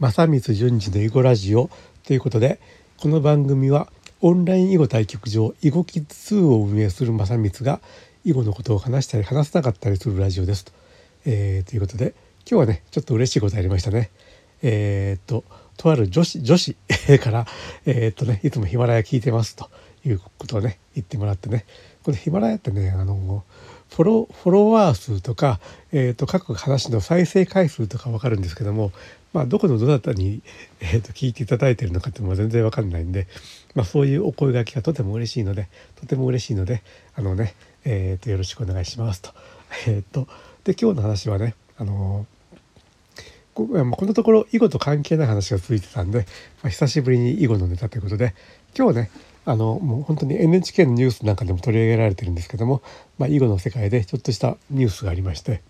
正光淳二の囲碁ラジオということでこの番組はオンライン囲碁対局場囲碁キッズ2を運営する正光が囲碁のことを話したり話さなかったりするラジオですと。えー、ということで今日はねちょっと嬉しいことありましたね。えー、っととある女子女子 からえー、っとねいつもヒマラヤ聞いてますということをね言ってもらってねこのヒマラヤってねあのフォロフォロワー数とか、えーと、各話の再生回数とか分かるんですけども、まあ、どこのどなたに、えーと、聞いていただいてるのかっても全然分かんないんで、まあ、そういうお声がけがとても嬉しいのでとても嬉しいのであのね、えーと、よろしくお願いしますと。えー、とで今日の話はねあのここのところ囲碁と関係ない話が続いてたんで、まあ、久しぶりに囲碁のネタということで今日ねあのもう本当に NHK のニュースなんかでも取り上げられてるんですけども、まあ、囲碁の世界でちょっとしたニュースがありまして、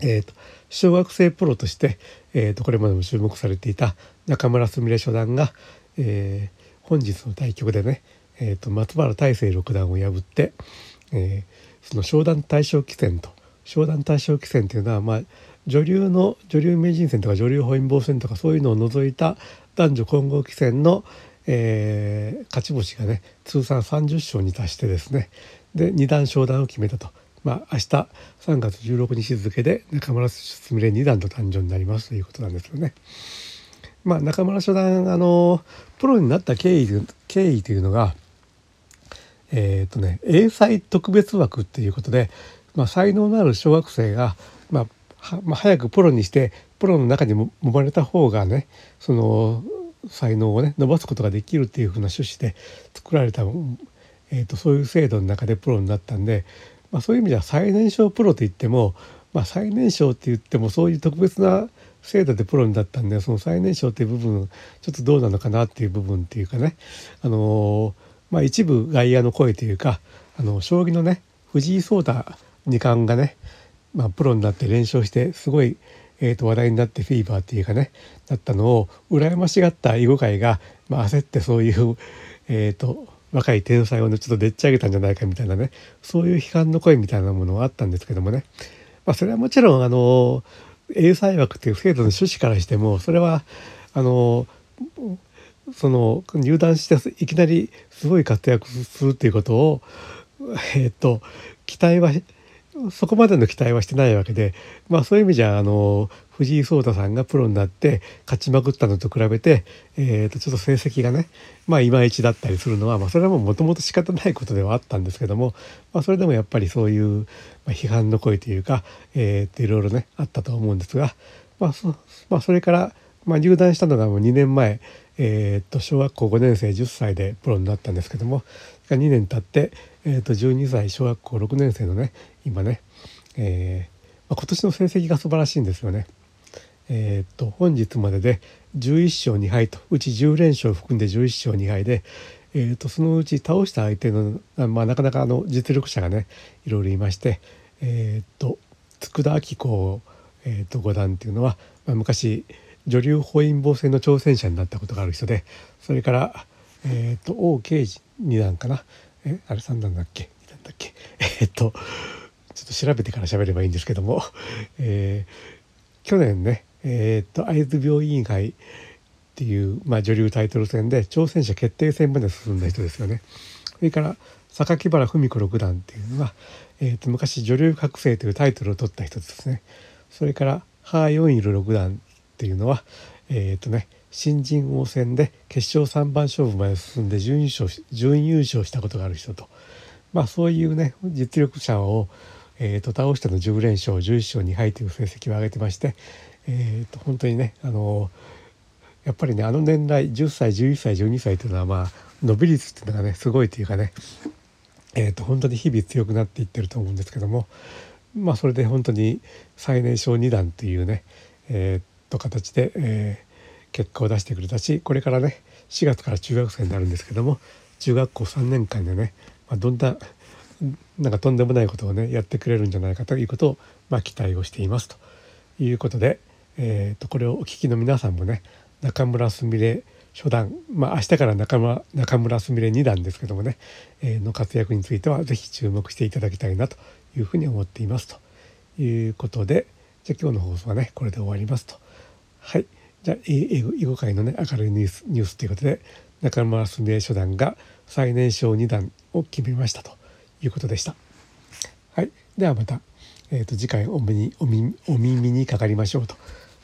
えーと、小学生プロとして、えーと、これまでも注目されていた中村すみれ初段が、えー、本日の対局でね、えーと、松原大成六段を破って、えー、その昇段大将棋戦と昇段大将棋戦というのは、まあ、女流の女流名人戦とか女流本因坊戦とかそういうのを除いた男女混合棋戦の、えー、勝ち星がね通算30勝に達してですねで二段昇段を決めたと。まあ、明日3月16日付で中村すみれ二段の誕生になりますということなんですよね。まあ、中村初段あのプロになった経緯経緯というのがえっ、ー、とね英才特別枠っていうことで、まあ、才能のある小学生が、まあまあ、早くプロにしてプロの中にも生まれた方がねその才能をね伸ばすことができるっていうふうな趣旨で作られた、えーと、そういう制度の中でプロになったんで、まあ、そういう意味では最年少プロといっても、まあ、最年少って言ってもそういう特別な制度でプロになったんでその最年少っていう部分ちょっとどうなのかなっていう部分っていうかね、あのー、まあ、一部外野の声というかあの将棋のね藤井聡太二冠がね、まあ、プロになって連勝してすごいえー、と話題になってフィーバーっていうかねだったのを羨ましがった囲碁界が、まあ、焦ってそういう、えーと、若い天才をねちょっとでっち上げたんじゃないかみたいなねそういう批判の声みたいなものがあったんですけどもね、まあ、それはもちろんあの英才枠っていう制度の趣旨からしてもそれはあのその入団していきなりすごい活躍するっていうことをえっ、ー、と期待はそこまでの期待はしてないわけで、まあ、そういう意味じゃあの藤井聡太さんがプロになって勝ちまくったのと比べて、えー、とちょっと成績がねまあいまいちだったりするのは、まあ、それはもともと仕方ないことではあったんですけども、まあ、それでもやっぱりそういう批判の声というか、えー、っていろいろねあったと思うんですが、まあそまあ、それから、まあ、入団したのがもう2年前、えー、と小学校5年生10歳でプロになったんですけども2年経って、えー、と12歳小学校6年生のね今ね、えー、今年の成績が素晴らしいんですよね。え、っと本日までで11勝2敗とうち10連勝含んで11勝2敗で、えー、とそのうち倒した相手の、まあ、なかなかあの実力者がねいろいろいまして、えー、っと佃明子、えー、と五段っていうのは、まあ、昔女流本因坊戦の挑戦者になったことがある人でそれから、えー、と王慶二二段かなえあれ三段だっけ？二段だっけ？えっとちょっと調べてから喋ればいいんですけども、えー、去年ねえー、と会津病院以外っていう、まあ、女流タイトル戦で挑戦者決定戦まで進んだ人ですよね。それから榊原文子六段っていうのは、えー、と昔女流覚醒というタイトルを取った人ですね。それからハーヨンイル六段っていうのはえっ、ー、とね新人王戦で決勝3番勝負まで進んで準優勝準優勝したことがある人と。まあそういうね実力者を、えーと、倒しての10連勝11勝2敗という成績を上げてまして、えーと、本当にねあのやっぱりねあの年代10歳11歳12歳というのはまあ伸び率っていうのがねすごいというかね、えーと、本当に日々強くなっていってると思うんですけどもまあそれで本当に最年少2段というねえー、と形で、えー、結果を出してくれたしこれからね4月から中学生になるんですけども中学校3年間でね、まあ、どんななんかとんでもないことをねやってくれるんじゃないかということを、まあ、期待をしていますということで、えーと、これをお聞きの皆さんもね中村すみれ初段まあ明日から中村中村すみれ2段ですけどもね、えー、の活躍については是非注目していただきたいなというふうに思っていますということでじゃあ今日の放送はねこれで終わりますと。はい、じゃあ英語囲碁界のね明るいニュースニュースということで中村純江初段が最年少二段を決めましたということでした。はい、ではまた、えーと、次回お目にお耳お耳にかかりましょうと。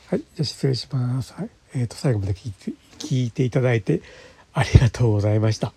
はい、じゃあ失礼します。はい、えーと最後まで聞いて聞いていただいてありがとうございました。